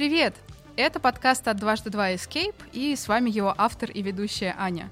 Привет! Это подкаст от дважды два Escape, и с вами его автор и ведущая Аня.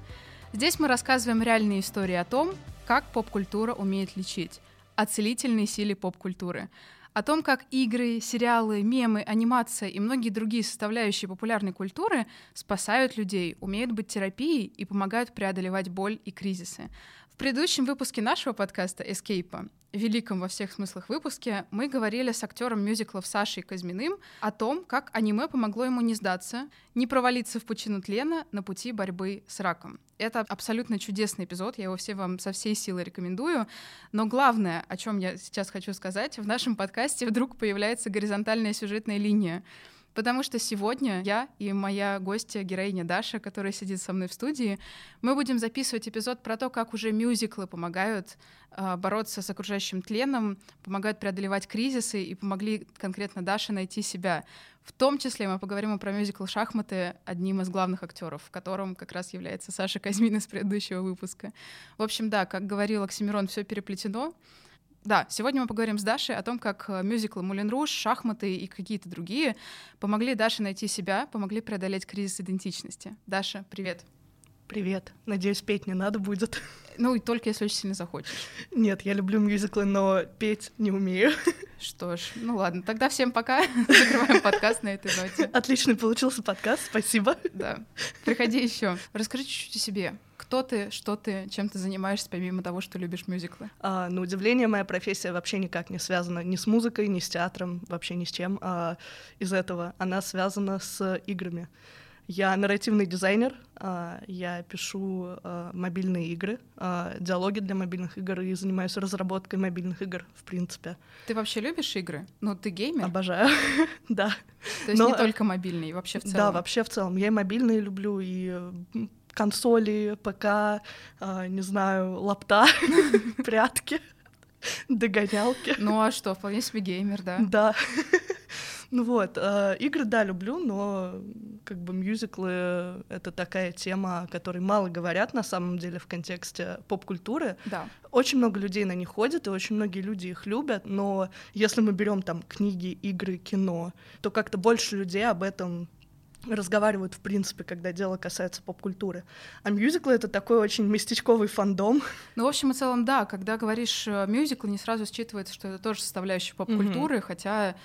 Здесь мы рассказываем реальные истории о том, как поп-культура умеет лечить, о целительной силе поп-культуры, о том, как игры, сериалы, мемы, анимация и многие другие составляющие популярной культуры спасают людей, умеют быть терапией и помогают преодолевать боль и кризисы. Предыдущем выпуске нашего подкаста «Эскейпа», великом во всех смыслах выпуске, мы говорили с актером мюзиклов Сашей Казьминым о том, как аниме помогло ему не сдаться, не провалиться в пучину тлена на пути борьбы с раком. Это абсолютно чудесный эпизод, я его все вам со всей силы рекомендую. Но главное, о чем я сейчас хочу сказать, в нашем подкасте вдруг появляется горизонтальная сюжетная линия. Потому что сегодня я и моя гостья, героиня Даша, которая сидит со мной в студии, мы будем записывать эпизод про то, как уже мюзиклы помогают э, бороться с окружающим тленом, помогают преодолевать кризисы и помогли конкретно Даше найти себя. В том числе мы поговорим про мюзикл «Шахматы», одним из главных актеров, в котором как раз является Саша Казьмин из предыдущего выпуска. В общем, да, как говорил Оксимирон, все переплетено. Да, сегодня мы поговорим с Дашей о том, как э, мюзиклы «Мулен Руж», «Шахматы» и какие-то другие помогли Даше найти себя, помогли преодолеть кризис идентичности. Даша, привет. Привет. Надеюсь, петь не надо будет. Ну, и только если очень сильно захочешь. Нет, я люблю мюзиклы, но петь не умею. Что ж, ну ладно, тогда всем пока. Закрываем подкаст на этой ноте. Отличный получился подкаст, спасибо. Да. Приходи еще. Расскажи чуть-чуть о себе. Кто ты, что ты, чем ты занимаешься, помимо того, что любишь мюзиклы? А, на удивление, моя профессия вообще никак не связана ни с музыкой, ни с театром, вообще ни с чем а, из этого. Она связана с играми. Я нарративный дизайнер, а, я пишу а, мобильные игры, а, диалоги для мобильных игр и занимаюсь разработкой мобильных игр, в принципе. Ты вообще любишь игры? Ну, ты геймер? Обожаю, да. То есть Но... не только мобильные, вообще в целом? Да, вообще в целом. Я и мобильные люблю, и консоли, ПК, не знаю, лапта, прятки, догонялки. Ну а что, вполне себе геймер, да? Да. Ну вот, э, игры, да, люблю, но как бы мюзиклы — это такая тема, о которой мало говорят на самом деле в контексте поп-культуры. Да. Очень много людей на них ходят, и очень многие люди их любят, но если мы берем там книги, игры, кино, то как-то больше людей об этом разговаривают, в принципе, когда дело касается поп-культуры. А мюзиклы — это такой очень местечковый фандом. Ну, в общем и целом, да, когда говоришь э, мюзикл, не сразу считывается, что это тоже составляющая поп-культуры, mm-hmm. хотя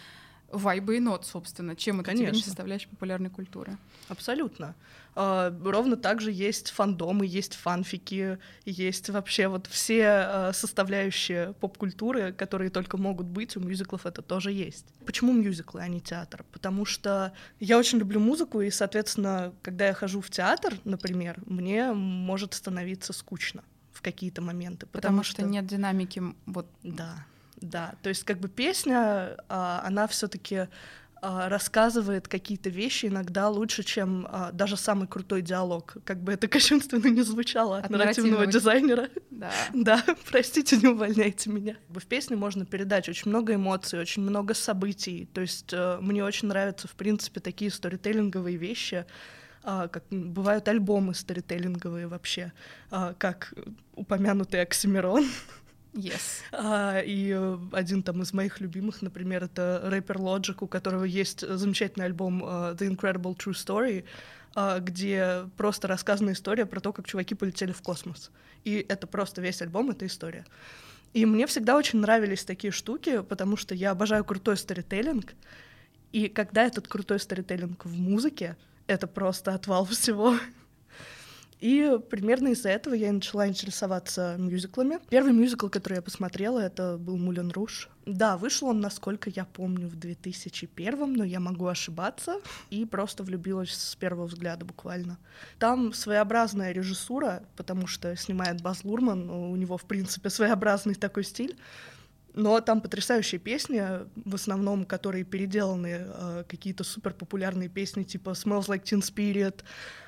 вайбы и нот, собственно. Чем это Конечно. тебе не составляющая популярной культуры? Абсолютно. Uh, ровно так же есть фандомы, есть фанфики, есть вообще вот все uh, составляющие поп-культуры, которые только могут быть, у мюзиклов это тоже есть. Почему мюзиклы, а не театр? Потому что я очень люблю музыку, и, соответственно, когда я хожу в театр, например, мне может становиться скучно в какие-то моменты. Потому, потому что... что нет динамики вот... Да да. То есть как бы песня, а, она все-таки а, рассказывает какие-то вещи иногда лучше, чем а, даже самый крутой диалог. Как бы это кощунственно не звучало от, от нарративного дизайнера. Да. да, простите, не увольняйте меня. В песне можно передать очень много эмоций, очень много событий. То есть э, мне очень нравятся, в принципе, такие сторителлинговые вещи, как бывают альбомы сторителлинговые вообще, как упомянутый Оксимирон. Yes. А, и э, один там из моих любимых, например, это рэпер Logic, у которого есть замечательный альбом uh, The Incredible True Story, uh, где просто рассказана история про то, как чуваки полетели в космос. И это просто весь альбом, это история. И мне всегда очень нравились такие штуки, потому что я обожаю крутой сторителлинг, и когда этот крутой сторителлинг в музыке, это просто отвал всего. И примерно из-за этого я начала интересоваться мюзиклами. Первый мюзикл, который я посмотрела, это был «Мулен Руш». Да, вышел он, насколько я помню, в 2001, но я могу ошибаться. И просто влюбилась с первого взгляда буквально. Там своеобразная режиссура, потому что снимает Баз Лурман, у него, в принципе, своеобразный такой стиль. Но там потрясающие песни, в основном, которые переделаны, э, какие-то супер популярные песни типа «Smells Like Teen Spirit»,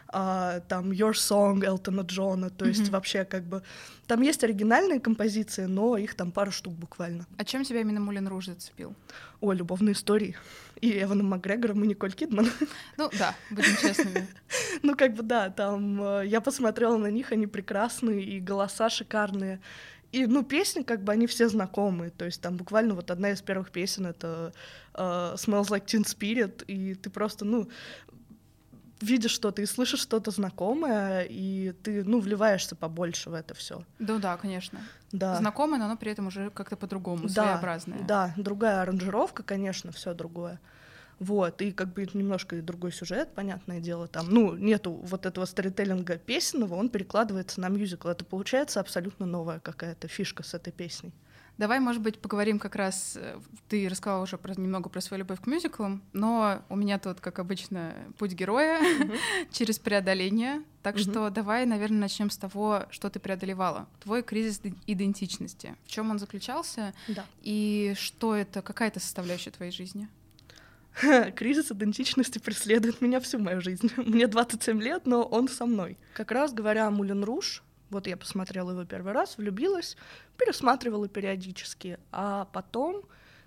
а, там Your Song Элтона Джона, то есть mm-hmm. вообще как бы там есть оригинальные композиции, но их там пару штук буквально. А чем тебя именно Мулен Руж зацепил? О, любовные истории. И Эваном Макгрегором, и Николь Кидман. Ну да, будем честными. ну как бы да, там э, я посмотрела на них, они прекрасные, и голоса шикарные, И, ну, песни, как бы, они все знакомые. То есть там буквально вот одна из первых песен — это uh, «Smells Like Teen Spirit», и ты просто, ну, видишь что-то и слышишь что-то знакомое, и ты, ну, вливаешься побольше в это все. Да, да, конечно. Да. Знакомое, но оно при этом уже как-то по-другому, да, своеобразное. Да, другая аранжировка, конечно, все другое. Вот, и как бы немножко и другой сюжет, понятное дело, там, ну, нету вот этого сторителлинга песенного, он перекладывается на мюзикл. Это получается абсолютно новая какая-то фишка с этой песней. Давай, может быть, поговорим как раз. Э, ты рассказала уже про, немного про свою любовь к мюзиклам, но у меня тут, как обычно, путь героя mm-hmm. через преодоление. Так mm-hmm. что давай, наверное, начнем с того, что ты преодолевала. Твой кризис идентичности. В чем он заключался? Да. И что это, какая это составляющая твоей жизни? Кризис идентичности преследует меня всю мою жизнь. Мне 27 лет, но он со мной. Как раз говоря о Мулен Руш, вот я посмотрела его первый раз, влюбилась, пересматривала периодически, а потом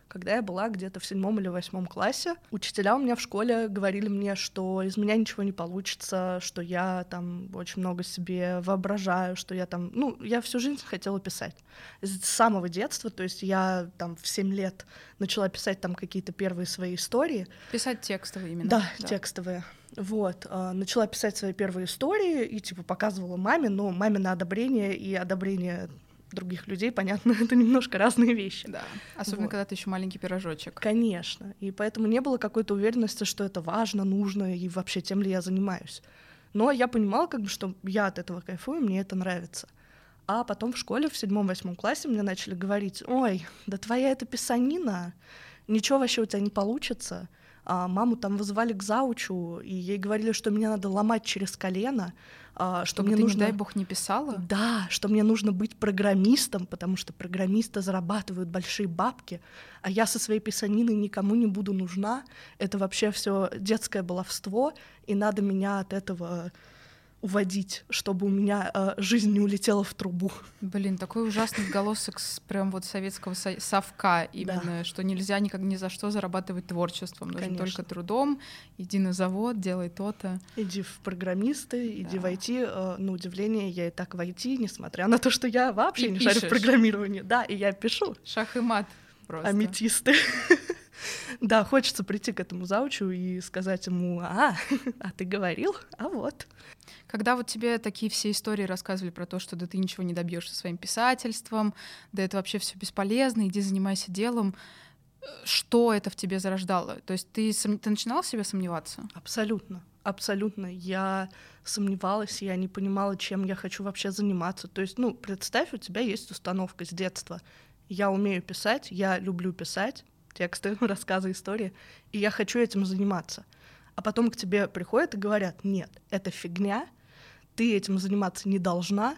когда я была где-то в седьмом или восьмом классе. Учителя у меня в школе говорили мне, что из меня ничего не получится, что я там очень много себе воображаю, что я там... Ну, я всю жизнь хотела писать. С самого детства, то есть я там в семь лет начала писать там какие-то первые свои истории. Писать текстовые именно? Да, да. текстовые. Вот, э, начала писать свои первые истории и, типа, показывала маме, но маме на одобрение и одобрение других людей, понятно, это немножко разные вещи. Да, особенно вот. когда ты еще маленький пирожочек. Конечно, и поэтому не было какой-то уверенности, что это важно, нужно и вообще тем ли я занимаюсь. Но я понимала, как бы, что я от этого кайфую, мне это нравится. А потом в школе в седьмом-восьмом классе мне начали говорить, ой, да твоя это писанина, ничего вообще у тебя не получится. А маму там вызывали к заучу, и ей говорили, что меня надо ломать через колено, а, что Чтобы мне ты, нужно... не дай бог, не писала? Да, что мне нужно быть программистом, потому что программисты зарабатывают большие бабки, а я со своей писаниной никому не буду нужна. Это вообще все детское баловство, и надо меня от этого уводить, чтобы у меня э, жизнь не улетела в трубу. Блин, такой ужасный голосок с прям вот советского со- совка именно, да. что нельзя никак ни за что зарабатывать творчеством, нужно Конечно. только трудом, иди на завод, делай то-то. Иди в программисты, иди да. в IT, э, на удивление я и так в IT, несмотря на то, что я вообще и не пишешь. шарю в программировании. Да, и я пишу. Шах и мат просто. Аметисты. Да, хочется прийти к этому заучу и сказать ему, а, а ты говорил, а вот. Когда вот тебе такие все истории рассказывали про то, что да ты ничего не добьешься своим писательством, да это вообще все бесполезно, иди занимайся делом, что это в тебе зарождало? То есть ты, ты начинала в сомневаться? Абсолютно, абсолютно. Я сомневалась, я не понимала, чем я хочу вообще заниматься. То есть, ну, представь, у тебя есть установка с детства. Я умею писать, я люблю писать, тексты, рассказы, истории, и я хочу этим заниматься. А потом к тебе приходят и говорят, нет, это фигня, ты этим заниматься не должна,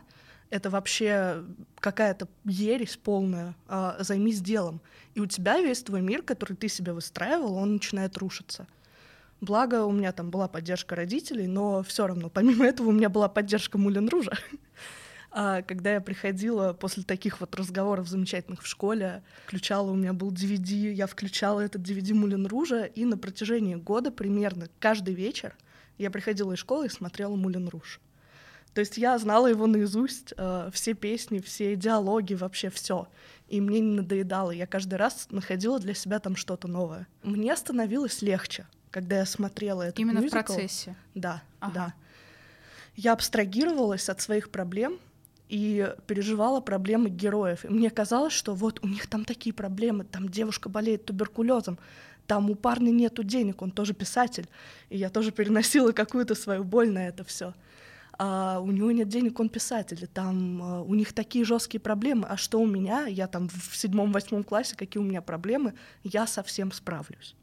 это вообще какая-то ересь полная, а, займись делом. И у тебя весь твой мир, который ты себе выстраивал, он начинает рушиться. Благо, у меня там была поддержка родителей, но все равно, помимо этого, у меня была поддержка Мулен Ружа. А когда я приходила после таких вот разговоров замечательных в школе, включала, у меня был DVD, я включала этот DVD Мулен Ружа, и на протяжении года примерно каждый вечер я приходила из школы и смотрела Мулен Руж. То есть я знала его наизусть, э, все песни, все диалоги, вообще все. И мне не надоедало. Я каждый раз находила для себя там что-то новое. Мне становилось легче, когда я смотрела это. Именно мюзикл. в процессе. Да, ага. да. Я абстрагировалась от своих проблем, и переживала проблемы героев. И мне казалось, что вот у них там такие проблемы, там девушка болеет туберкулезом, там у парня нету денег, он тоже писатель, и я тоже переносила какую-то свою боль на это все. А у него нет денег, он писатель, и там а, у них такие жесткие проблемы, а что у меня, я там в седьмом-восьмом классе, какие у меня проблемы, я совсем справлюсь.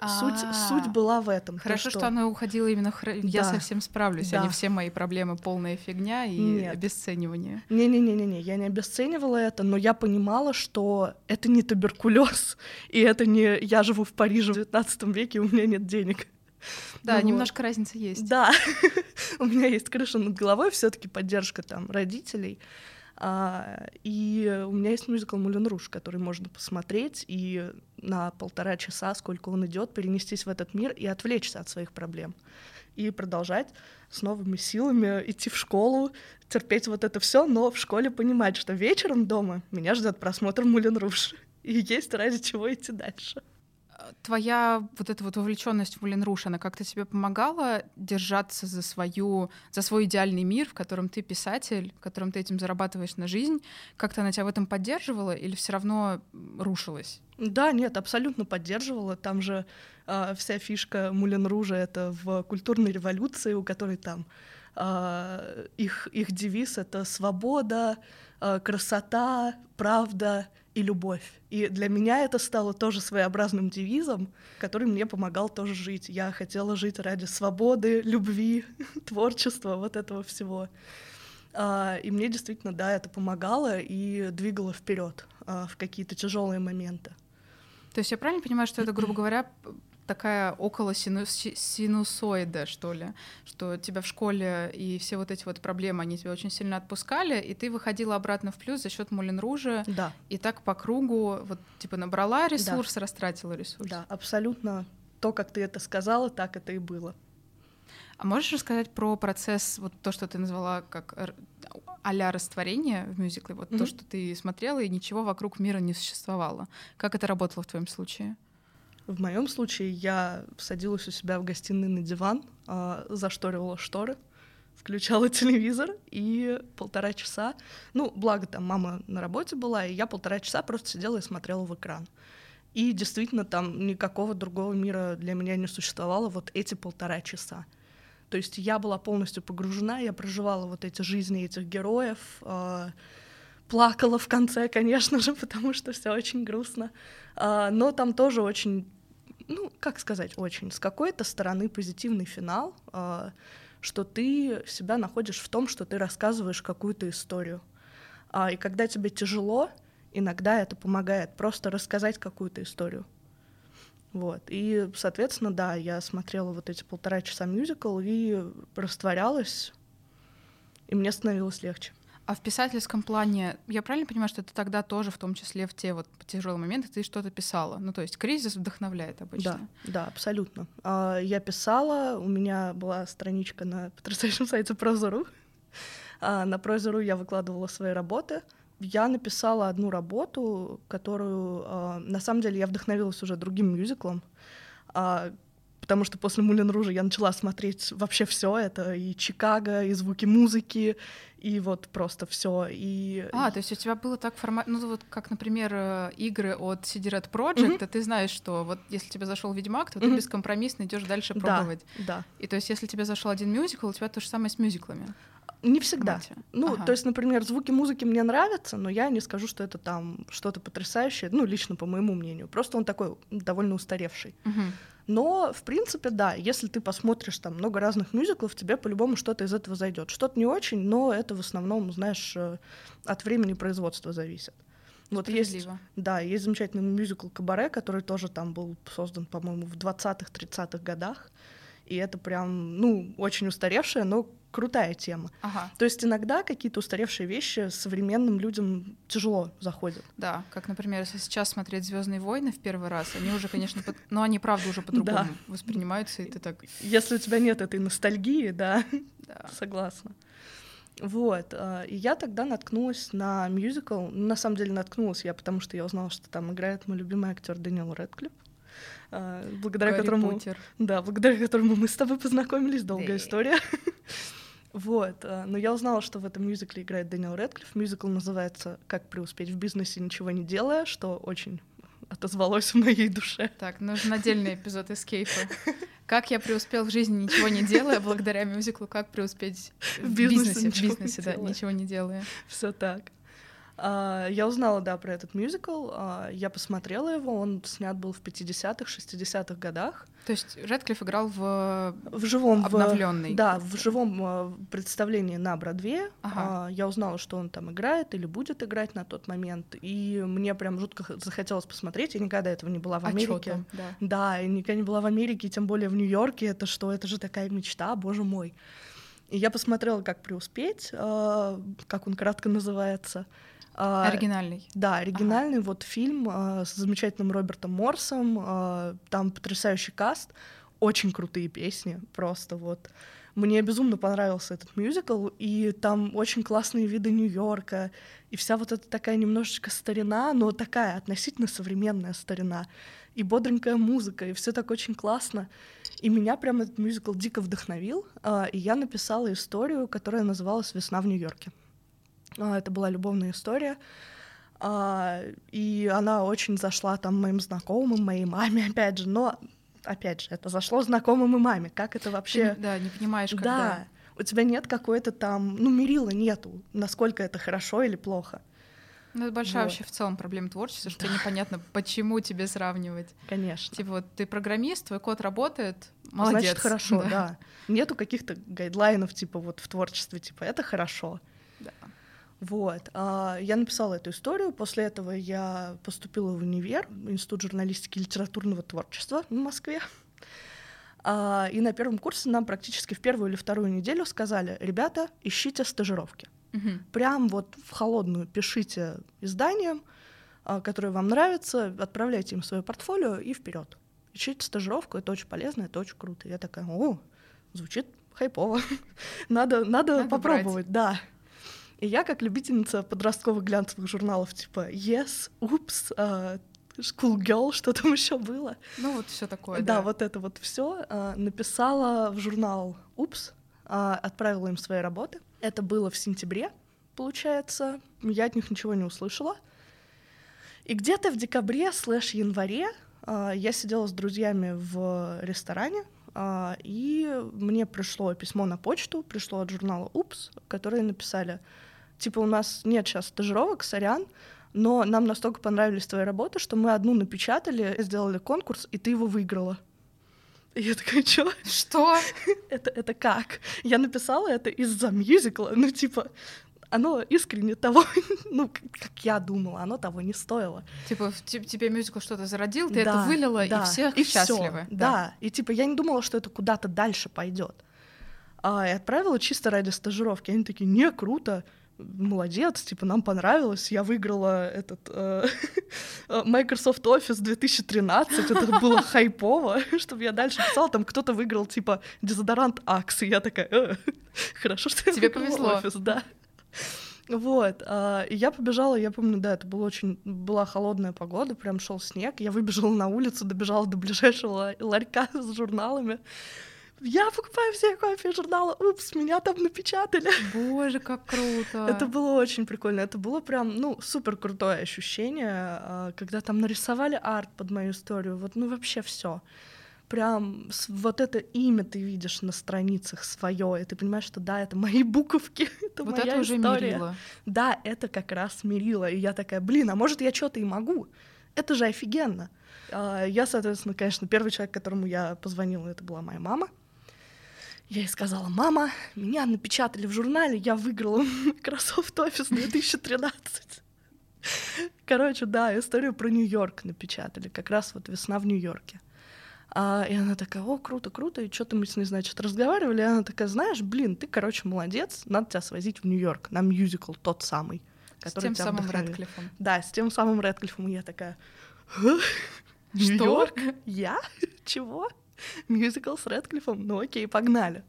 Суть, суть была в этом. Хорошо, то, что... что она уходила именно хр... да. я совсем справлюсь, да. а не все мои проблемы полная фигня и Нет. обесценивание. Не-не-не-не, я не обесценивала это, но я понимала, что это не туберкулез, и это не я живу в Париже в 19 веке, у меня нет денег. Да, ну, немножко вот. разница есть. Да, у меня есть крыша над головой, все-таки поддержка там родителей. А, и у меня есть мюзикл Мулен Руш, который можно посмотреть и на полтора часа, сколько он идет, перенестись в этот мир и отвлечься от своих проблем. И продолжать с новыми силами идти в школу, терпеть вот это все, но в школе понимать, что вечером дома меня ждет просмотр Мулен Руш. И есть ради чего идти дальше твоя вот эта вот вовлеченность в Мулен Руш, она как-то тебе помогала держаться за свою, за свой идеальный мир, в котором ты писатель, в котором ты этим зарабатываешь на жизнь? Как-то она тебя в этом поддерживала или все равно рушилась? Да, нет, абсолютно поддерживала. Там же э, вся фишка Мулен Ружа — это в культурной революции, у которой там э, их, их девиз — это свобода, э, красота, правда и любовь. И для меня это стало тоже своеобразным девизом, который мне помогал тоже жить. Я хотела жить ради свободы, любви, творчества, вот этого всего. А, и мне действительно, да, это помогало и двигало вперед а, в какие-то тяжелые моменты. То есть я правильно понимаю, что это, грубо говоря, такая около синусоида, что ли, что тебя в школе и все вот эти вот проблемы, они тебя очень сильно отпускали, и ты выходила обратно в плюс за счет Мулин Ружа, да. и так по кругу вот типа набрала ресурс, да. растратила ресурс. Да, абсолютно то, как ты это сказала, так это и было. А можешь рассказать про процесс, вот то, что ты назвала как а-ля растворение в мюзикле, вот mm-hmm. то, что ты смотрела, и ничего вокруг мира не существовало. Как это работало в твоем случае? В моем случае я садилась у себя в гостиной на диван, э, зашторивала шторы, включала телевизор и полтора часа, ну, благо там мама на работе была, и я полтора часа просто сидела и смотрела в экран. И действительно там никакого другого мира для меня не существовало вот эти полтора часа. То есть я была полностью погружена, я проживала вот эти жизни этих героев, э, плакала в конце, конечно же, потому что все очень грустно. Э, но там тоже очень ну, как сказать, очень, с какой-то стороны позитивный финал, э, что ты себя находишь в том, что ты рассказываешь какую-то историю. А, и когда тебе тяжело, иногда это помогает просто рассказать какую-то историю. Вот. И, соответственно, да, я смотрела вот эти полтора часа мюзикл и растворялась, и мне становилось легче. А в писательском плане, я правильно понимаю, что это тогда тоже, в том числе в те вот тяжелые моменты, ты что-то писала? Ну, то есть кризис вдохновляет обычно. Да, да, абсолютно. А, я писала, у меня была страничка на потрясающем сайте Прозору. А, на Прозору я выкладывала свои работы. Я написала одну работу, которую, а, на самом деле, я вдохновилась уже другим мюзиклом, потому что после Мулен Ружа я начала смотреть вообще все это, и Чикаго, и звуки музыки, и вот просто все. И... А, то есть у тебя было так формат, ну вот как, например, э, игры от CD Red Project, mm-hmm. ты знаешь, что вот если тебе зашел Ведьмак, то mm-hmm. ты бескомпромиссно идешь дальше пробовать. Да, да. И то есть если тебе зашел один мюзикл, у тебя то же самое с мюзиклами. Не всегда. Формате. Ну, ага. то есть, например, звуки музыки мне нравятся, но я не скажу, что это там что-то потрясающее, ну, лично по моему мнению. Просто он такой довольно устаревший. Угу. Но, в принципе, да, если ты посмотришь там много разных мюзиклов, тебе по-любому что-то из этого зайдет. Что-то не очень, но это в основном, знаешь, э, от времени производства зависит. Вот есть, да, есть замечательный мюзикл «Кабаре», который тоже там был создан, по-моему, в 20-30-х годах. И это прям, ну, очень устаревшее, но крутая тема. Ага. То есть иногда какие-то устаревшие вещи современным людям тяжело заходят. Да, как, например, если сейчас смотреть Звездные войны в первый раз, они уже, конечно, под... но они правда уже по-другому да. воспринимаются, и ты так. Если у тебя нет этой ностальгии, да, да. согласна. Вот, а, и я тогда наткнулась на мюзикл. На самом деле наткнулась я, потому что я узнала, что там играет мой любимый актер Дэниел Рэдклифф. А, благодаря Гарри которому, Поттер. да, благодаря которому мы с тобой познакомились, долгая да. история. Вот, а, но я узнала, что в этом мюзикле играет Дэниел Рэдклифф. Мюзикл называется «Как преуспеть в бизнесе, ничего не делая», что очень отозвалось в моей душе. Так, нужен отдельный эпизод эскейпа. Как я преуспел в жизни, ничего не делая, благодаря мюзиклу «Как преуспеть в бизнесе», в бизнесе, да, ничего не делая. Все так. А, я узнала, да, про этот мюзикл, а, я посмотрела его, он снят был в 50-х, 60-х годах. То есть Редклифф играл в, в живом обновленный. В, да, в живом а, представлении на Бродвее. Ага. Я узнала, что он там играет или будет играть на тот момент, и мне прям жутко захотелось посмотреть. Я никогда этого не была в Америке. А да. да, я никогда не была в Америке, тем более в Нью-Йорке. Это что? Это же такая мечта, боже мой. И я посмотрела, как преуспеть, как он кратко называется. Э, оригинальный. Да, оригинальный ага. вот фильм э, с замечательным Робертом Морсом. Э, там потрясающий каст, очень крутые песни, просто вот. Мне безумно понравился этот мюзикл, и там очень классные виды Нью-Йорка, и вся вот эта такая немножечко старина, но такая относительно современная старина, и бодренькая музыка, и все так очень классно. И меня прям этот мюзикл дико вдохновил, а, и я написала историю, которая называлась «Весна в Нью-Йорке». А, это была любовная история, а, и она очень зашла там моим знакомым, моей маме, опять же, но опять же, это зашло знакомым и маме. Как это вообще... Ты, да, не понимаешь, когда... Да, у тебя нет какой-то там... Ну, мерила нету, насколько это хорошо или плохо. Ну, это большая вот. вообще в целом проблема творчества, что да. непонятно, почему тебе сравнивать. Конечно. Типа вот ты программист, твой код работает, молодец. Значит, хорошо, да. да. Нету каких-то гайдлайнов, типа вот в творчестве, типа это хорошо. Да. Вот. А, я написала эту историю. После этого я поступила в универ, Институт журналистики и литературного творчества в Москве. А, и на первом курсе нам практически в первую или вторую неделю сказали, ребята, ищите стажировки. Угу. Прям вот в холодную пишите изданиям, а, которые вам нравятся, отправляйте им свое портфолио и вперед. Ищите стажировку, это очень полезно, это очень круто. я такая, о, звучит хайпово. надо, надо, надо попробовать, брать. да. И я, как любительница подростковых глянцевых журналов, типа Yes, Упс, uh, School Girl, что там еще было. Ну вот все такое. Да, да, вот это вот все uh, написала в журнал Упс, uh, отправила им свои работы. Это было в сентябре, получается. Я от них ничего не услышала. И где-то в декабре слэш январе uh, я сидела с друзьями в ресторане, и мне пришло письмо на почту, пришло от журнала Упс, которые написали типа, у нас нет сейчас стажировок, сорян, но нам настолько понравились твои работы, что мы одну напечатали, сделали конкурс, и ты его выиграла. И я такая, чё? Что? это, это как? Я написала это из-за мюзикла, ну, типа, оно искренне того, ну, как я думала, оно того не стоило. Типа, тебе мюзикл что-то зародил, ты да, это вылила, да, и все и счастливы. Всё, да. да, и типа я не думала, что это куда-то дальше пойдет. А, и отправила чисто ради стажировки. Они такие, не, круто, молодец, типа, нам понравилось, я выиграла этот э, Microsoft Office 2013, это было хайпово, чтобы я дальше писала, там кто-то выиграл, типа, дезодорант Axe, и я такая, э, хорошо, что Тебе повезло. Office, да. Вот, э, и я побежала, я помню, да, это была очень, была холодная погода, прям шел снег, я выбежала на улицу, добежала до ближайшего ларька с журналами, я покупаю все кофе журнала, упс, меня там напечатали. Боже, как круто. Это было очень прикольно. Это было прям, ну, супер крутое ощущение, а, когда там нарисовали арт под мою историю. Вот, ну, вообще все. Прям вот это имя ты видишь на страницах свое, и ты понимаешь, что да, это мои буковки, это вот моя это уже история. Мерило. Да, это как раз мерило. И я такая, блин, а может я что-то и могу? Это же офигенно. А, я, соответственно, конечно, первый человек, которому я позвонила, это была моя мама. Я ей сказала, мама, меня напечатали в журнале, я выиграла Microsoft Office 2013. Короче, да, историю про Нью-Йорк напечатали, как раз вот весна в Нью-Йорке. А, и она такая, о, круто, круто, и что-то мы с ней, значит, разговаривали, и она такая, знаешь, блин, ты, короче, молодец, надо тебя свозить в Нью-Йорк, на мюзикл тот самый. Который с тем самым вдохновил. Рэдклиффом. Да, с тем самым Рэдклиффом, и я такая, Нью-Йорк? Я? Чего? мюзикл с Рэдклиффом, ну окей, погнали.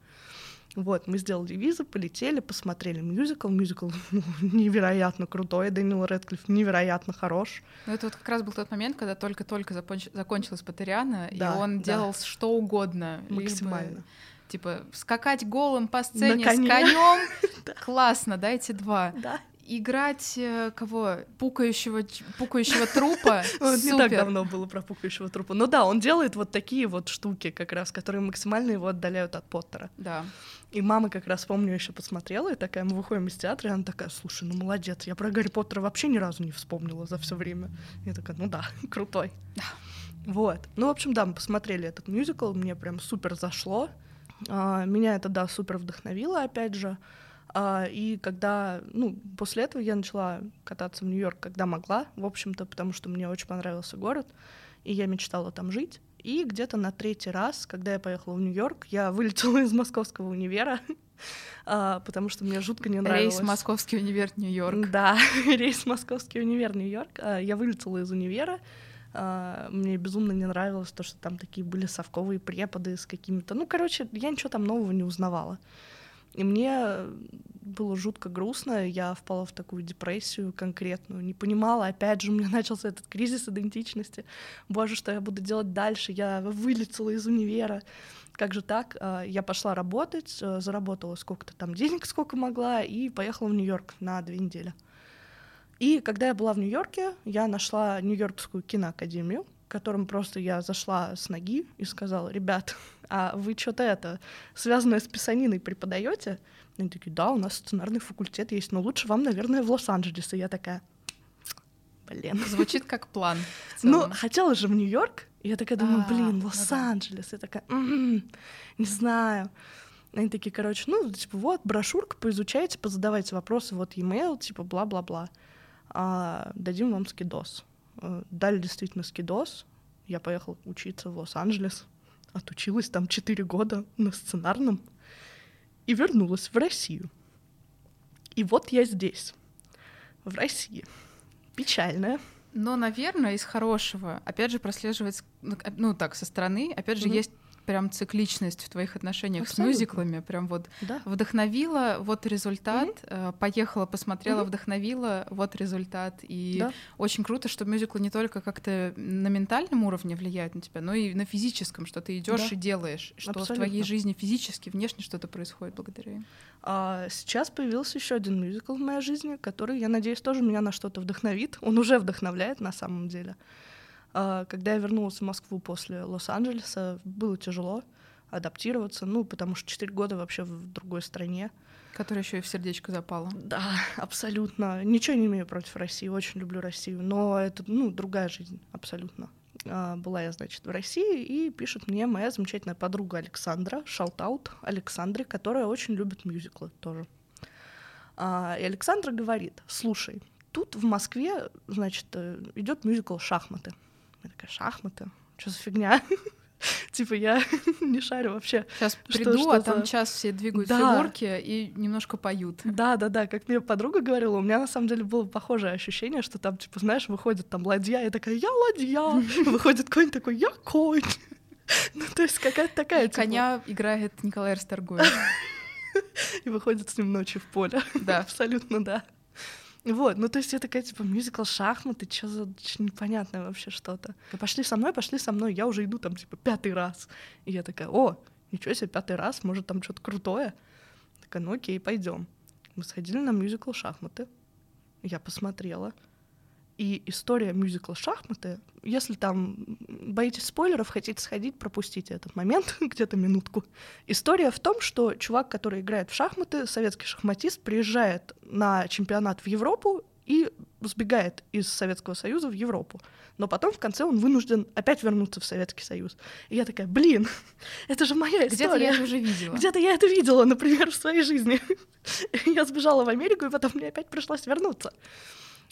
Вот, мы сделали визу, полетели, посмотрели мюзикл. Мюзикл ну, невероятно крутой, Дэниел Рэдклифф невероятно хорош. Ну, это вот как раз был тот момент, когда только-только законч... закончилась Патериана, да, и он да. делал что угодно. Максимально. Либо, типа, скакать голым по сцене с конем. Классно, дайте два. Да играть э, кого? Пукающего, пукающего трупа. Не так давно было про пукающего трупа. Но да, он делает вот такие вот штуки как раз, которые максимально его отдаляют от Поттера. Да. И мама как раз, помню, еще посмотрела, и такая, мы выходим из театра, и она такая, слушай, ну молодец, я про Гарри Поттера вообще ни разу не вспомнила за все время. Я такая, ну да, крутой. Да. Вот. Ну, в общем, да, мы посмотрели этот мюзикл, мне прям супер зашло. А, меня это, да, супер вдохновило, опять же. А, и когда, ну, после этого я начала кататься в Нью-Йорк, когда могла, в общем-то, потому что мне очень понравился город, и я мечтала там жить. И где-то на третий раз, когда я поехала в Нью-Йорк, я вылетела из московского универа, а, потому что мне жутко не нравилось. Рейс Московский универ Нью-Йорк. Да, рейс Московский универ Нью-Йорк. А, я вылетела из универа, мне безумно не нравилось то, что там такие были совковые преподы с какими-то... Ну, короче, я ничего там нового не узнавала. И мне было жутко грустно, я впала в такую депрессию конкретную, не понимала, опять же, у меня начался этот кризис идентичности. Боже, что я буду делать дальше? Я вылетела из универа. Как же так? А, я пошла работать, э, заработала сколько-то там денег, сколько могла, и поехала в Нью-Йорк на две недели. И когда я была в Нью-Йорке, я нашла Нью-Йоркскую киноакадемию, которым просто я зашла с ноги и сказала, ребят, а вы что-то это, связанное с писаниной преподаете? Они такие, да, у нас сценарный факультет есть, но лучше вам, наверное, в Лос-Анджелес. И я такая, блин. Звучит как план. Ну, хотела же в Нью-Йорк. Я такая думаю, а, блин, ну Лос-Анджелес. Я такая, не знаю. Они такие, короче, ну, типа, вот, брошюрка, поизучайте, позадавайте вопросы, вот e-mail, типа, бла-бла-бла. А, дадим вам скидос. Э, дали действительно скидос. Я поехала учиться в Лос-Анджелес. Отучилась там 4 года на сценарном. И вернулась в Россию. И вот я здесь, в России. Печальная. Но, наверное, из хорошего, опять же, прослеживается, ну, ну так, со стороны, опять же, mm-hmm. есть прям цикличность в твоих отношениях Абсолютно. с мюзиклами, прям вот да. вдохновила, вот результат, угу. поехала, посмотрела, угу. вдохновила, вот результат. И да. очень круто, что мюзиклы не только как-то на ментальном уровне влияют на тебя, но и на физическом, что ты идешь да. и делаешь, что Абсолютно. в твоей жизни физически, внешне что-то происходит благодаря им. А сейчас появился еще один мюзикл в моей жизни, который, я надеюсь, тоже меня на что-то вдохновит. Он уже вдохновляет на самом деле. А, когда я вернулась в Москву после Лос-Анджелеса, было тяжело адаптироваться, ну, потому что 4 года вообще в другой стране. Которая еще и в сердечко запала. Да, абсолютно. Ничего не имею против России, очень люблю Россию, но это, ну, другая жизнь, абсолютно. А, была я, значит, в России, и пишет мне моя замечательная подруга Александра, шаутаут Александре, которая очень любит мюзиклы тоже. А, и Александра говорит, слушай, тут в Москве, значит, э, идет мюзикл «Шахматы». Я такая, шахматы? Что за фигня? Типа я не шарю вообще. Сейчас приду, а там час все двигают фигурки и немножко поют. Да, да, да. Как мне подруга говорила, у меня на самом деле было похожее ощущение, что там, типа, знаешь, выходит там ладья, и такая, я ладья. Выходит конь такой, я конь. Ну, то есть какая-то такая. Типа коня играет Николай Расторгуев. И выходит с ним ночью в поле. Да. Абсолютно, да. Вот, ну то есть я такая, типа, мюзикл шахматы, что за непонятное вообще что-то. Пошли со мной, пошли со мной, я уже иду там, типа, пятый раз. И я такая, о, ничего себе, пятый раз, может, там что-то крутое. Такая, ну окей, пойдем. Мы сходили на мюзикл шахматы. Я посмотрела. И история мюзикла «Шахматы», если там боитесь спойлеров, хотите сходить, пропустите этот момент, где-то минутку. История в том, что чувак, который играет в шахматы, советский шахматист, приезжает на чемпионат в Европу и сбегает из Советского Союза в Европу. Но потом в конце он вынужден опять вернуться в Советский Союз. И я такая, блин, это же моя история. Где-то я это уже видела. Где-то я это видела, например, в своей жизни. я сбежала в Америку, и потом мне опять пришлось вернуться.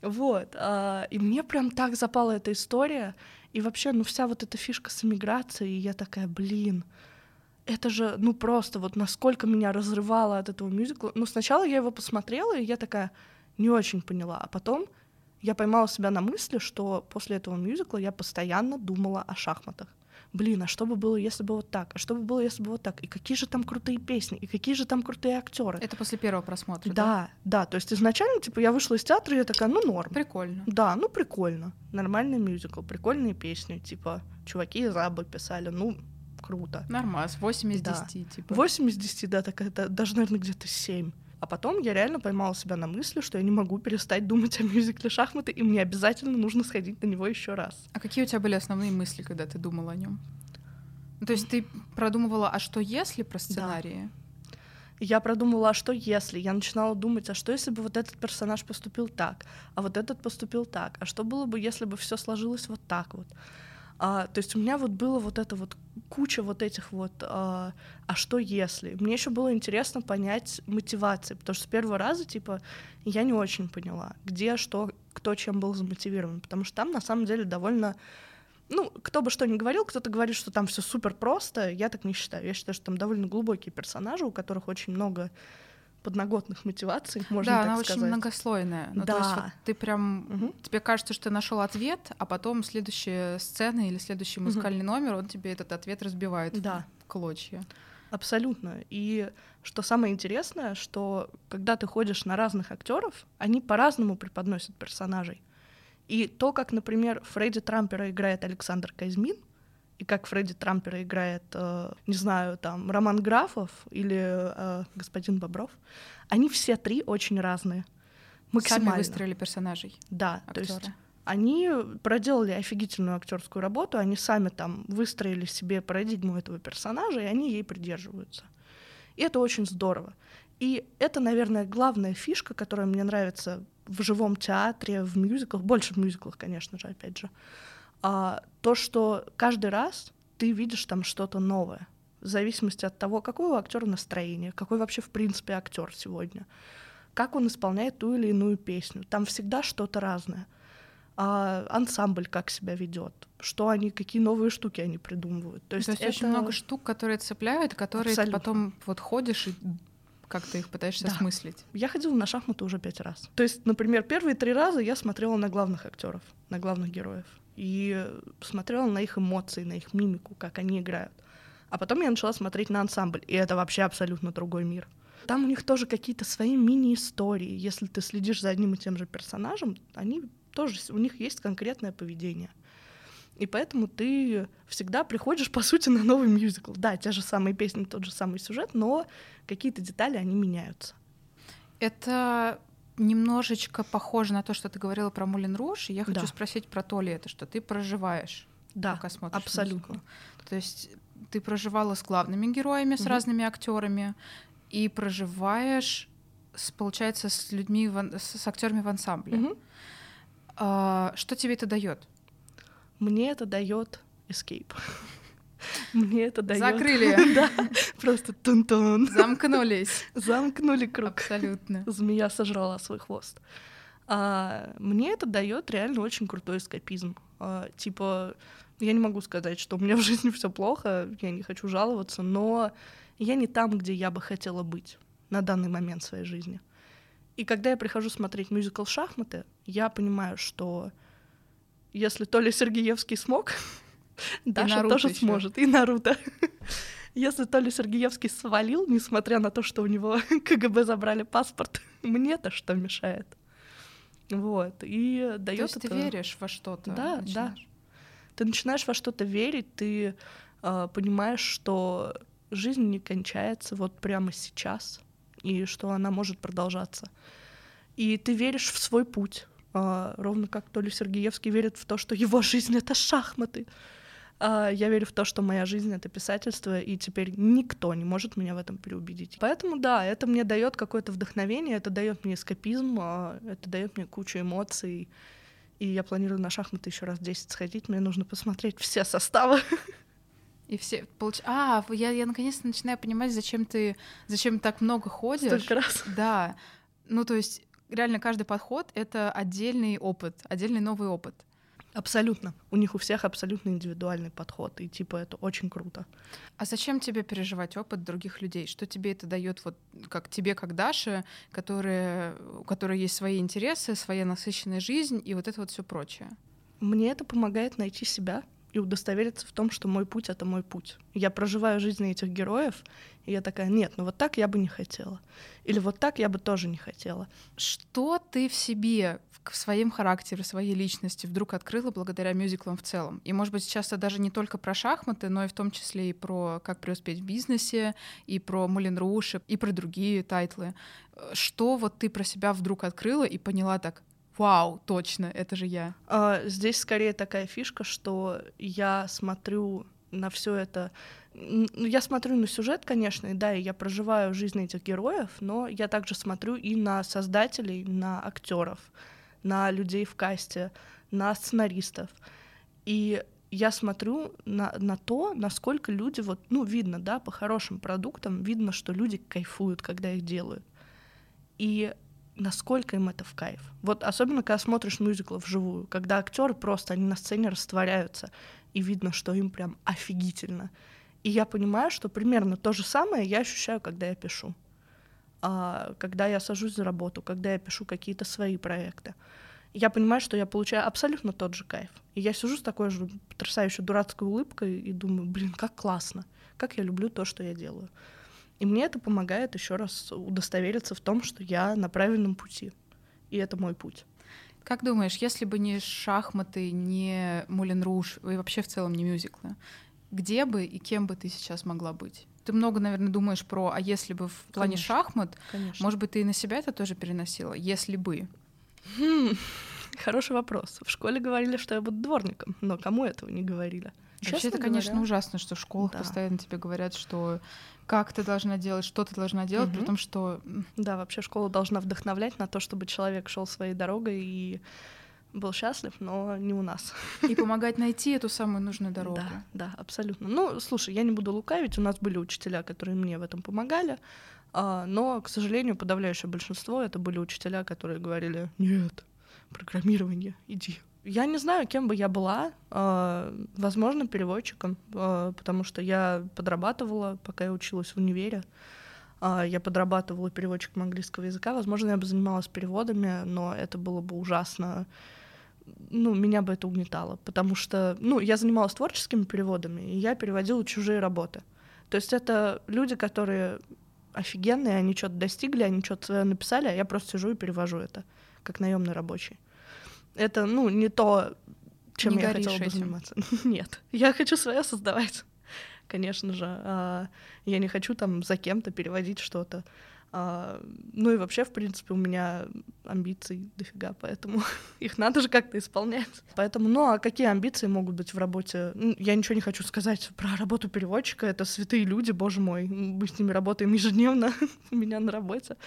Вот. А, и мне прям так запала эта история. И вообще, ну, вся вот эта фишка с эмиграцией, и я такая, блин, это же, ну, просто вот насколько меня разрывало от этого мюзикла. Ну, сначала я его посмотрела, и я такая не очень поняла. А потом я поймала себя на мысли, что после этого мюзикла я постоянно думала о шахматах блин, а что бы было, если бы вот так, а что бы было, если бы вот так, и какие же там крутые песни, и какие же там крутые актеры. Это после первого просмотра, да? Да, да, то есть изначально, типа, я вышла из театра, и я такая, ну, норм. Прикольно. Да, ну, прикольно, нормальный мюзикл, прикольные песни, типа, чуваки из Абы писали, ну, круто. Нормас, 8 из да. 10, типа. 8 из 10, да, такая, даже, наверное, где-то 7. А потом я реально поймала себя на мысли, что я не могу перестать думать о мюзикле шахматы, и мне обязательно нужно сходить на него еще раз. А какие у тебя были основные мысли, когда ты думала о нем? То есть ты продумывала, а что если про сценарии? Да. Я продумывала, а что если? Я начинала думать, а что если бы вот этот персонаж поступил так, а вот этот поступил так, а что было бы, если бы все сложилось вот так вот? А, то есть у меня вот было вот это вот куча вот этих вот а, а что если? Мне еще было интересно понять мотивации, потому что с первого раза типа я не очень поняла, где что, кто чем был замотивирован, потому что там на самом деле довольно ну, кто бы что ни говорил, кто-то говорит, что там все супер просто. Я так не считаю. Я считаю, что там довольно глубокие персонажи, у которых очень много подноготных мотиваций, можно да, так она сказать. очень многослойная. Ну, да. То есть вот ты прям Угу. тебе кажется, что ты нашел ответ, а потом следующая сцена или следующий музыкальный номер, он тебе этот ответ разбивает Да. в клочья. Абсолютно. И что самое интересное, что когда ты ходишь на разных актеров, они по-разному преподносят персонажей. И то, как, например, Фредди Трампера играет Александр Казьмин, и как Фредди Трампера играет, э, не знаю, там, Роман Графов или э, господин Бобров, они все три очень разные. Максимально. Сами выстроили персонажей, Да, то актеры. есть они проделали офигительную актерскую работу, они сами там выстроили себе парадигму этого персонажа, и они ей придерживаются. И это очень здорово. И это, наверное, главная фишка, которая мне нравится в живом театре, в мюзиклах, больше в мюзиклах, конечно же, опять же. А, то, что каждый раз ты видишь там что-то новое, в зависимости от того, какое у актера настроение, какой вообще в принципе актер сегодня, как он исполняет ту или иную песню. Там всегда что-то разное а ансамбль как себя ведет, что они, какие новые штуки они придумывают. То То есть, есть, это... очень много штук, которые цепляют, которые ты потом вот ходишь и как ты их пытаешься Да. осмыслить. Я ходила на шахматы уже пять раз. То есть, например, первые три раза я смотрела на главных актеров, на главных героев, и смотрела на их эмоции, на их мимику, как они играют. А потом я начала смотреть на ансамбль, и это вообще абсолютно другой мир. Там у них тоже какие-то свои мини-истории. Если ты следишь за одним и тем же персонажем, они тоже, у них есть конкретное поведение. И поэтому ты всегда приходишь, по сути, на новый мюзикл. Да, те же самые песни, тот же самый сюжет, но какие-то детали, они меняются. Это немножечко похоже на то, что ты говорила про Мулин Руш. и Я хочу Да. спросить про то ли это, что ты проживаешь, Да, пока смотришь абсолютно. мюзикл. То есть ты проживала с главными героями, с Мгм. разными актерами, и проживаешь, с, получается, с людьми, в с, с актерами в ансамбле. Мгм. А, что тебе это дает? Мне это дает escape. Мне это дает. Закрыли. Да, просто тун-тун. Замкнулись. Замкнули круг. Абсолютно. Змея сожрала свой хвост. А, мне это дает реально очень крутой эскапизм. А, типа, я не могу сказать, что у меня в жизни все плохо, я не хочу жаловаться, но я не там, где я бы хотела быть на данный момент своей жизни. И когда я прихожу смотреть мюзикл «Шахматы», я понимаю, что если Толя Сергеевский смог, Даша тоже ещё. сможет, и Наруто. Если Толя Сергеевский свалил, несмотря на то, что у него КГБ забрали паспорт, мне-то что мешает? Вот, и То дает есть ты это... веришь во что-то. Да, да. начинаешь. Ты начинаешь во что-то верить, ты э, понимаешь, что жизнь не кончается вот прямо сейчас, и что она может продолжаться. И ты веришь в свой путь, э, ровно как Толя Сергеевский верит в то, что его жизнь — это шахматы. А я верю в то, что моя жизнь — это писательство, и теперь никто не может меня в этом переубедить. Поэтому да, это мне дает какое-то вдохновение, это дает мне эскапизм, а, это дает мне кучу эмоций, и я планирую на шахматы еще раз 10 сходить. Мне нужно посмотреть все составы. И все получ... А, я, я наконец-то начинаю понимать, зачем ты, зачем так много ходишь. Столько раз. Да. Ну, то есть, реально каждый подход — это отдельный опыт, отдельный новый опыт. Абсолютно. У них у всех абсолютно индивидуальный подход. И типа это очень круто. А зачем тебе переживать опыт других людей? Что тебе это дает, вот как тебе, как Даше, которая, у которой есть свои интересы, своя насыщенная жизнь и вот это вот все прочее? Мне это помогает найти себя и удостовериться в том, что мой путь — это мой путь. Я проживаю жизни этих героев, и я такая, нет, ну вот так я бы не хотела. Или вот так я бы тоже не хотела. Что ты в себе, в своем характере, в своей личности вдруг открыла благодаря мюзиклам в целом? И, может быть, сейчас это даже не только про шахматы, но и в том числе и про как преуспеть в бизнесе, и про Мулен Руж, и про другие тайтлы. Э, Что вот ты про себя вдруг открыла и поняла так, вау, точно, это же я. А, Здесь скорее такая фишка, что я смотрю на все это. Ну, Я смотрю на сюжет, конечно, и да, и я проживаю жизнь этих героев, но я также смотрю и на создателей, на актеров, на людей в касте, на сценаристов. И я смотрю на, на то, насколько люди, вот, ну, видно, да, по хорошим продуктам, видно, что люди кайфуют, когда их делают. И насколько им это в кайф. Вот особенно, когда смотришь мюзиклы вживую, когда актеры просто, они на сцене растворяются. и видно, что им прям офигительно. И я понимаю, что примерно то же самое я ощущаю, когда я пишу. А, когда я сажусь за работу, когда я пишу какие-то свои проекты. Я понимаю, что я получаю абсолютно тот же кайф. И я сижу с такой же потрясающей дурацкой улыбкой и думаю, блин, как классно, как я люблю то, что я делаю. И мне это помогает еще раз удостовериться в том, что я на правильном пути. И это мой путь. Как думаешь, если бы не шахматы, не Мулен Руж, и вообще в целом не мюзиклы, где бы и кем бы ты сейчас могла быть? Ты много, наверное, думаешь про, а если бы в плане конечно, шахмат, конечно. может быть, ты и на себя это тоже переносила, если бы? Хм, хороший вопрос. В школе говорили, что я буду дворником, но кому этого не говорили? Вообще, это, конечно, говоря, ужасно, что в школах да. постоянно тебе говорят, что как ты должна делать, что ты должна делать, угу. при том, что... Да, вообще школа должна вдохновлять на то, чтобы человек шел своей дорогой и был счастлив, но не у нас. И помогать найти эту самую нужную дорогу. Да, да, абсолютно. Ну, слушай, я не буду лукавить, у нас были учителя, которые мне в этом помогали, а, но, к сожалению, подавляющее большинство это были учителя, которые говорили, нет, программирование, иди я не знаю, кем бы я была. Э, возможно, переводчиком, э, потому что я подрабатывала, пока я училась в универе. Э, я подрабатывала переводчиком английского языка. Возможно, я бы занималась переводами, но это было бы ужасно. Ну, меня бы это угнетало, потому что, ну, я занималась творческими переводами, и я переводила чужие работы. То есть это люди, которые офигенные, они что-то достигли, они что-то написали, а я просто сижу и перевожу это, как наемный рабочий это, ну, не то, чем не я хотела бы этим. заниматься. Нет, я хочу свое создавать, конечно же. А, я не хочу там за кем-то переводить что-то. А, ну и вообще, в принципе, у меня амбиций дофига, поэтому их надо же как-то исполнять. Поэтому, ну а какие амбиции могут быть в работе? Ну, я ничего не хочу сказать про работу переводчика. Это святые люди, боже мой. Мы с ними работаем ежедневно у меня на работе.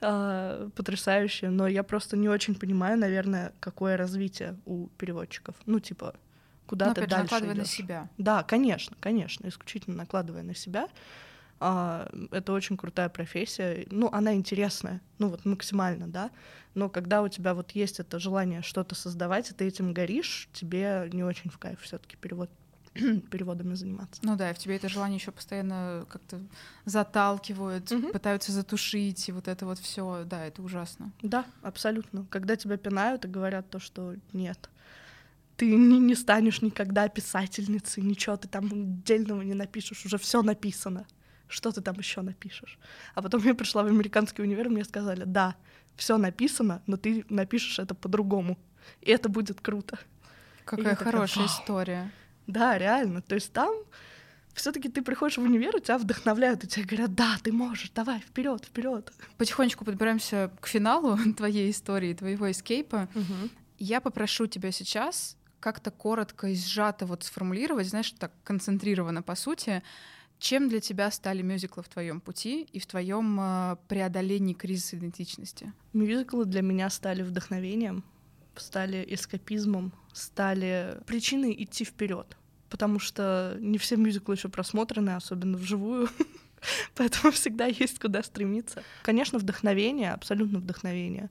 А, потрясающе. Но я просто не очень понимаю, наверное, какое развитие у переводчиков. Ну, типа, куда Но, ты опять дальше накладывая идёшь. на себя. Да, конечно, конечно, исключительно накладывая на себя. А, это очень крутая профессия, ну, она интересная, ну, вот максимально, да, но когда у тебя вот есть это желание что-то создавать, и ты этим горишь, тебе не очень в кайф все таки перевод переводами заниматься. Ну да, и в тебе это желание еще постоянно как-то заталкивают, угу. пытаются затушить, и вот это вот все, да, это ужасно. Да, абсолютно. Когда тебя пинают и говорят то, что нет, ты не, не станешь никогда писательницей, ничего ты там отдельного не напишешь, уже все написано что ты там еще напишешь? А потом я пришла в американский универ, мне сказали, да, все написано, но ты напишешь это по-другому, и это будет круто. Какая хорошая такая, история. Да, реально. То есть там все-таки ты приходишь в универ, у тебя вдохновляют, и тебе говорят, да, ты можешь, давай, вперед, вперед. Потихонечку подбираемся к финалу твоей истории, твоего эскейпа. Угу. Я попрошу тебя сейчас как-то коротко и сжато вот сформулировать, знаешь, так концентрированно по сути, чем для тебя стали мюзиклы в твоем пути и в твоем э, преодолении кризиса идентичности? Мюзиклы для меня стали вдохновением, стали эскапизмом, стали причиной идти вперед. Потому что не все мюзиклы еще просмотрены, особенно вживую. Поэтому всегда есть куда стремиться. Конечно, вдохновение, абсолютно вдохновение.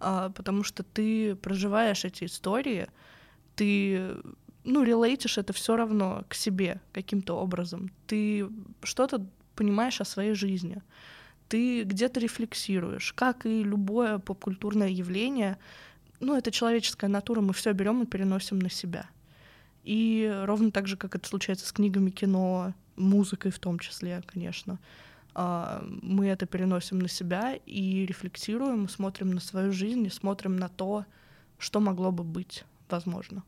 А, потому что ты проживаешь эти истории, ты ну, релейтишь это все равно к себе каким-то образом. Ты что-то понимаешь о своей жизни. Ты где-то рефлексируешь, как и любое попкультурное явление. Ну, это человеческая натура, мы все берем и переносим на себя. И ровно так же, как это случается с книгами кино, музыкой в том числе, конечно, а, мы это переносим на себя и рефлексируем, смотрим на свою жизнь и смотрим на то, что могло бы быть возможно.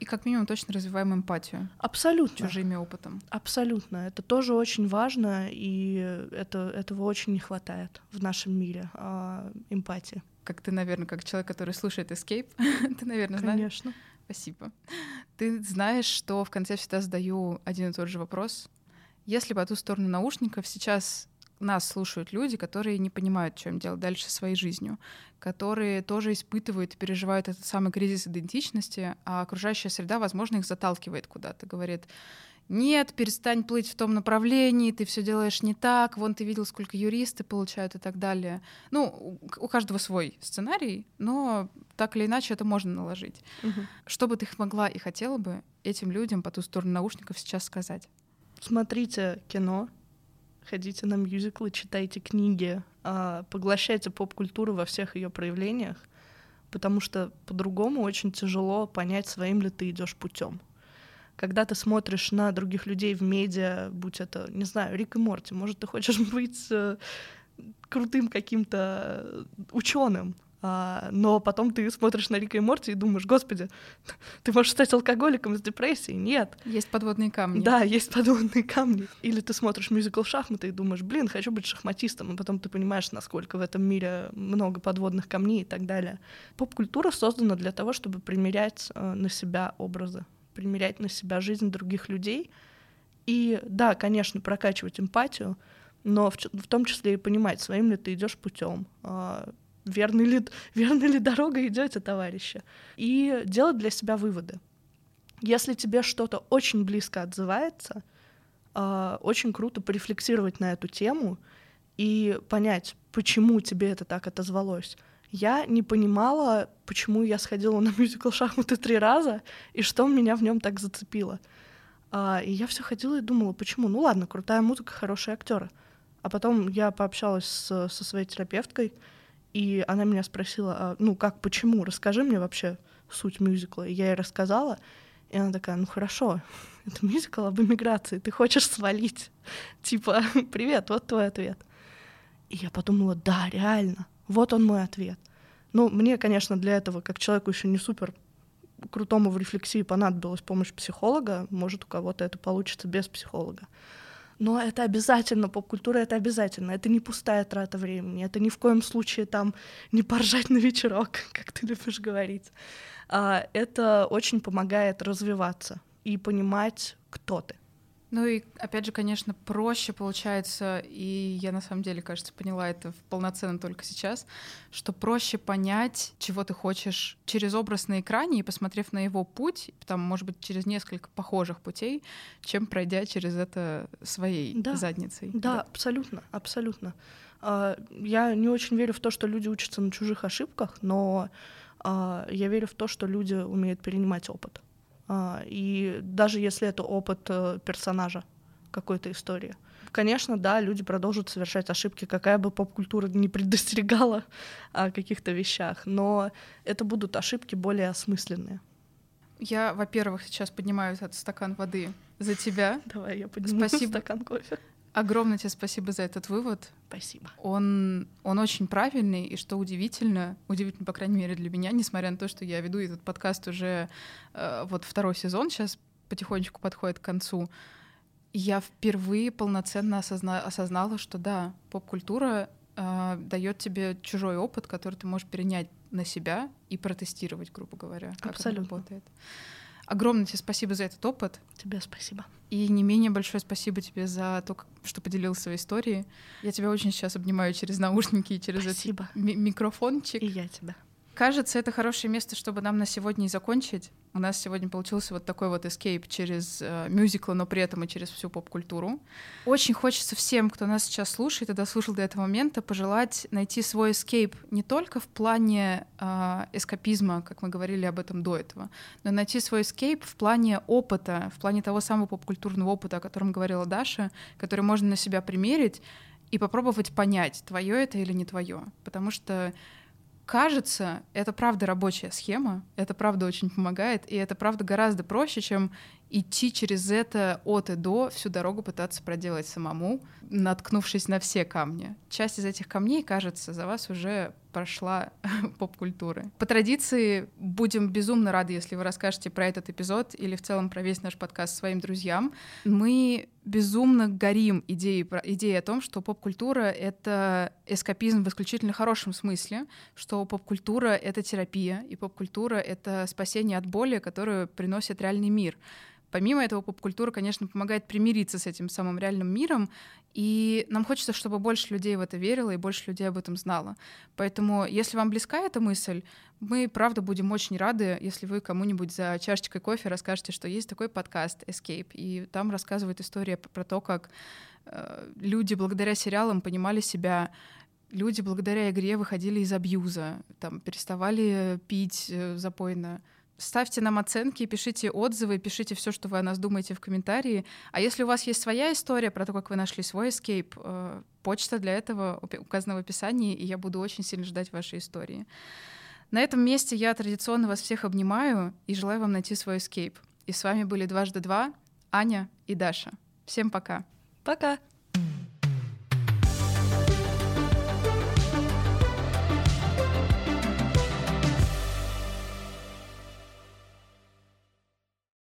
И как минимум точно развиваем эмпатию. Абсолютно. Чужими опытом. Абсолютно. Это тоже очень важно, и это, этого очень не хватает в нашем мире, а, эмпатии. Как ты, наверное, как человек, который слушает Escape, ты, наверное, знаешь. Конечно. Спасибо. Ты знаешь, что в конце всегда задаю один и тот же вопрос. Если по ту сторону наушников сейчас нас слушают люди, которые не понимают, им делать дальше своей жизнью, которые тоже испытывают и переживают этот самый кризис идентичности, а окружающая среда, возможно, их заталкивает куда-то, говорит, нет, перестань плыть в том направлении, ты все делаешь не так, вон ты видел, сколько юристы получают и так далее. Ну, у каждого свой сценарий, но так или иначе это можно наложить. Угу. Что бы ты могла и хотела бы этим людям по ту сторону наушников сейчас сказать? Смотрите кино, ходите на мюзиклы, читайте книги, а, поглощайте поп-культуру во всех ее проявлениях, потому что по-другому очень тяжело понять, своим ли ты идешь путем когда ты смотришь на других людей в медиа, будь это, не знаю, Рик и Морти, может, ты хочешь быть э, крутым каким-то ученым, а, но потом ты смотришь на Рика и Морти и думаешь, господи, ты можешь стать алкоголиком из депрессии? Нет. Есть подводные камни. Да, есть подводные камни. Или ты смотришь мюзикл шахматы и думаешь, блин, хочу быть шахматистом, а потом ты понимаешь, насколько в этом мире много подводных камней и так далее. Поп-культура создана для того, чтобы примерять э, на себя образы примерять на себя жизнь других людей. И да, конечно, прокачивать эмпатию, но в, в том числе и понимать, своим ли ты идешь путем, э, верной ли, верной ли дорога идете, товарищи. И делать для себя выводы. Если тебе что-то очень близко отзывается, э, очень круто порефлексировать на эту тему и понять, почему тебе это так отозвалось я не понимала, почему я сходила на мюзикл «Шахматы» три раза, и что меня в нем так зацепило. А, и я все ходила и думала, почему? Ну ладно, крутая музыка, хорошие актеры. А потом я пообщалась с, со своей терапевткой, и она меня спросила, а, ну как, почему? Расскажи мне вообще суть мюзикла. И я ей рассказала, и она такая, ну хорошо, это мюзикл об эмиграции, ты хочешь свалить. Типа, привет, вот твой ответ. И я подумала, да, реально, вот он мой ответ. Ну, мне, конечно, для этого, как человеку еще не супер крутому в рефлексии понадобилась помощь психолога. Может, у кого-то это получится без психолога. Но это обязательно, поп-культура — это обязательно. Это не пустая трата времени. Это ни в коем случае там не поржать на вечерок, как ты любишь говорить. А, это очень помогает развиваться и понимать, кто ты. Ну и, опять же, конечно, проще получается, и я на самом деле, кажется, поняла это полноценно только сейчас, что проще понять, чего ты хочешь через образ на экране и посмотрев на его путь, там, может быть, через несколько похожих путей, чем пройдя через это своей да, задницей. Да, да, абсолютно, абсолютно. А, я не очень верю в то, что люди учатся на чужих ошибках, но а, я верю в то, что люди умеют перенимать опыт. А, и даже если это опыт э, персонажа какой-то истории. Конечно, да, люди продолжат совершать ошибки, какая бы поп-культура не предостерегала о каких-то вещах, но это будут ошибки более осмысленные. Я, во-первых, сейчас поднимаю этот стакан воды за тебя. Давай, я подниму Спасибо. стакан кофе. Огромное тебе спасибо за этот вывод. Спасибо. Он, он очень правильный, и что удивительно, удивительно, по крайней мере, для меня, несмотря на то, что я веду этот подкаст уже э, вот второй сезон, сейчас потихонечку подходит к концу, я впервые полноценно осозна осознала, что да, поп-культура э, дает тебе чужой опыт, который ты можешь перенять на себя и протестировать, грубо говоря, как Абсолютно. это работает. Огромное тебе спасибо за этот опыт. Тебе спасибо. И не менее большое спасибо тебе за то, что поделился своей историей. Я тебя очень сейчас обнимаю через наушники и через спасибо. этот ми- микрофончик. И я тебя. Кажется, это хорошее место, чтобы нам на сегодня и закончить. У нас сегодня получился вот такой вот эскейп через э, мюзиклы, но при этом и через всю поп-культуру. Очень хочется всем, кто нас сейчас слушает и дослушал до этого момента, пожелать найти свой эскейп не только в плане э, эскапизма, как мы говорили об этом до этого, но найти свой эскейп в плане опыта, в плане того самого поп-культурного опыта, о котором говорила Даша, который можно на себя примерить и попробовать понять, твое это или не твое. Потому что кажется, это правда рабочая схема, это правда очень помогает, и это правда гораздо проще, чем идти через это от и до, всю дорогу пытаться проделать самому, наткнувшись на все камни. Часть из этих камней, кажется, за вас уже прошла поп-культуры. По традиции будем безумно рады, если вы расскажете про этот эпизод или в целом про весь наш подкаст своим друзьям. Мы безумно горим идеей, идеей о том, что поп-культура — это эскапизм в исключительно хорошем смысле, что поп-культура — это терапия, и поп-культура — это спасение от боли, которую приносит реальный мир. Помимо этого, поп-культура, конечно, помогает примириться с этим самым реальным миром, и нам хочется, чтобы больше людей в это верило и больше людей об этом знало. Поэтому, если вам близка эта мысль, мы, правда, будем очень рады, если вы кому-нибудь за чашечкой кофе расскажете, что есть такой подкаст Escape, и там рассказывают история про то, как э, люди благодаря сериалам понимали себя люди благодаря игре выходили из абьюза, там, переставали пить э, запойно, ставьте нам оценки, пишите отзывы, пишите все, что вы о нас думаете в комментарии. А если у вас есть своя история про то, как вы нашли свой escape, э, почта для этого указана в описании, и я буду очень сильно ждать вашей истории. На этом месте я традиционно вас всех обнимаю и желаю вам найти свой escape. И с вами были дважды два, Аня и Даша. Всем пока. Пока.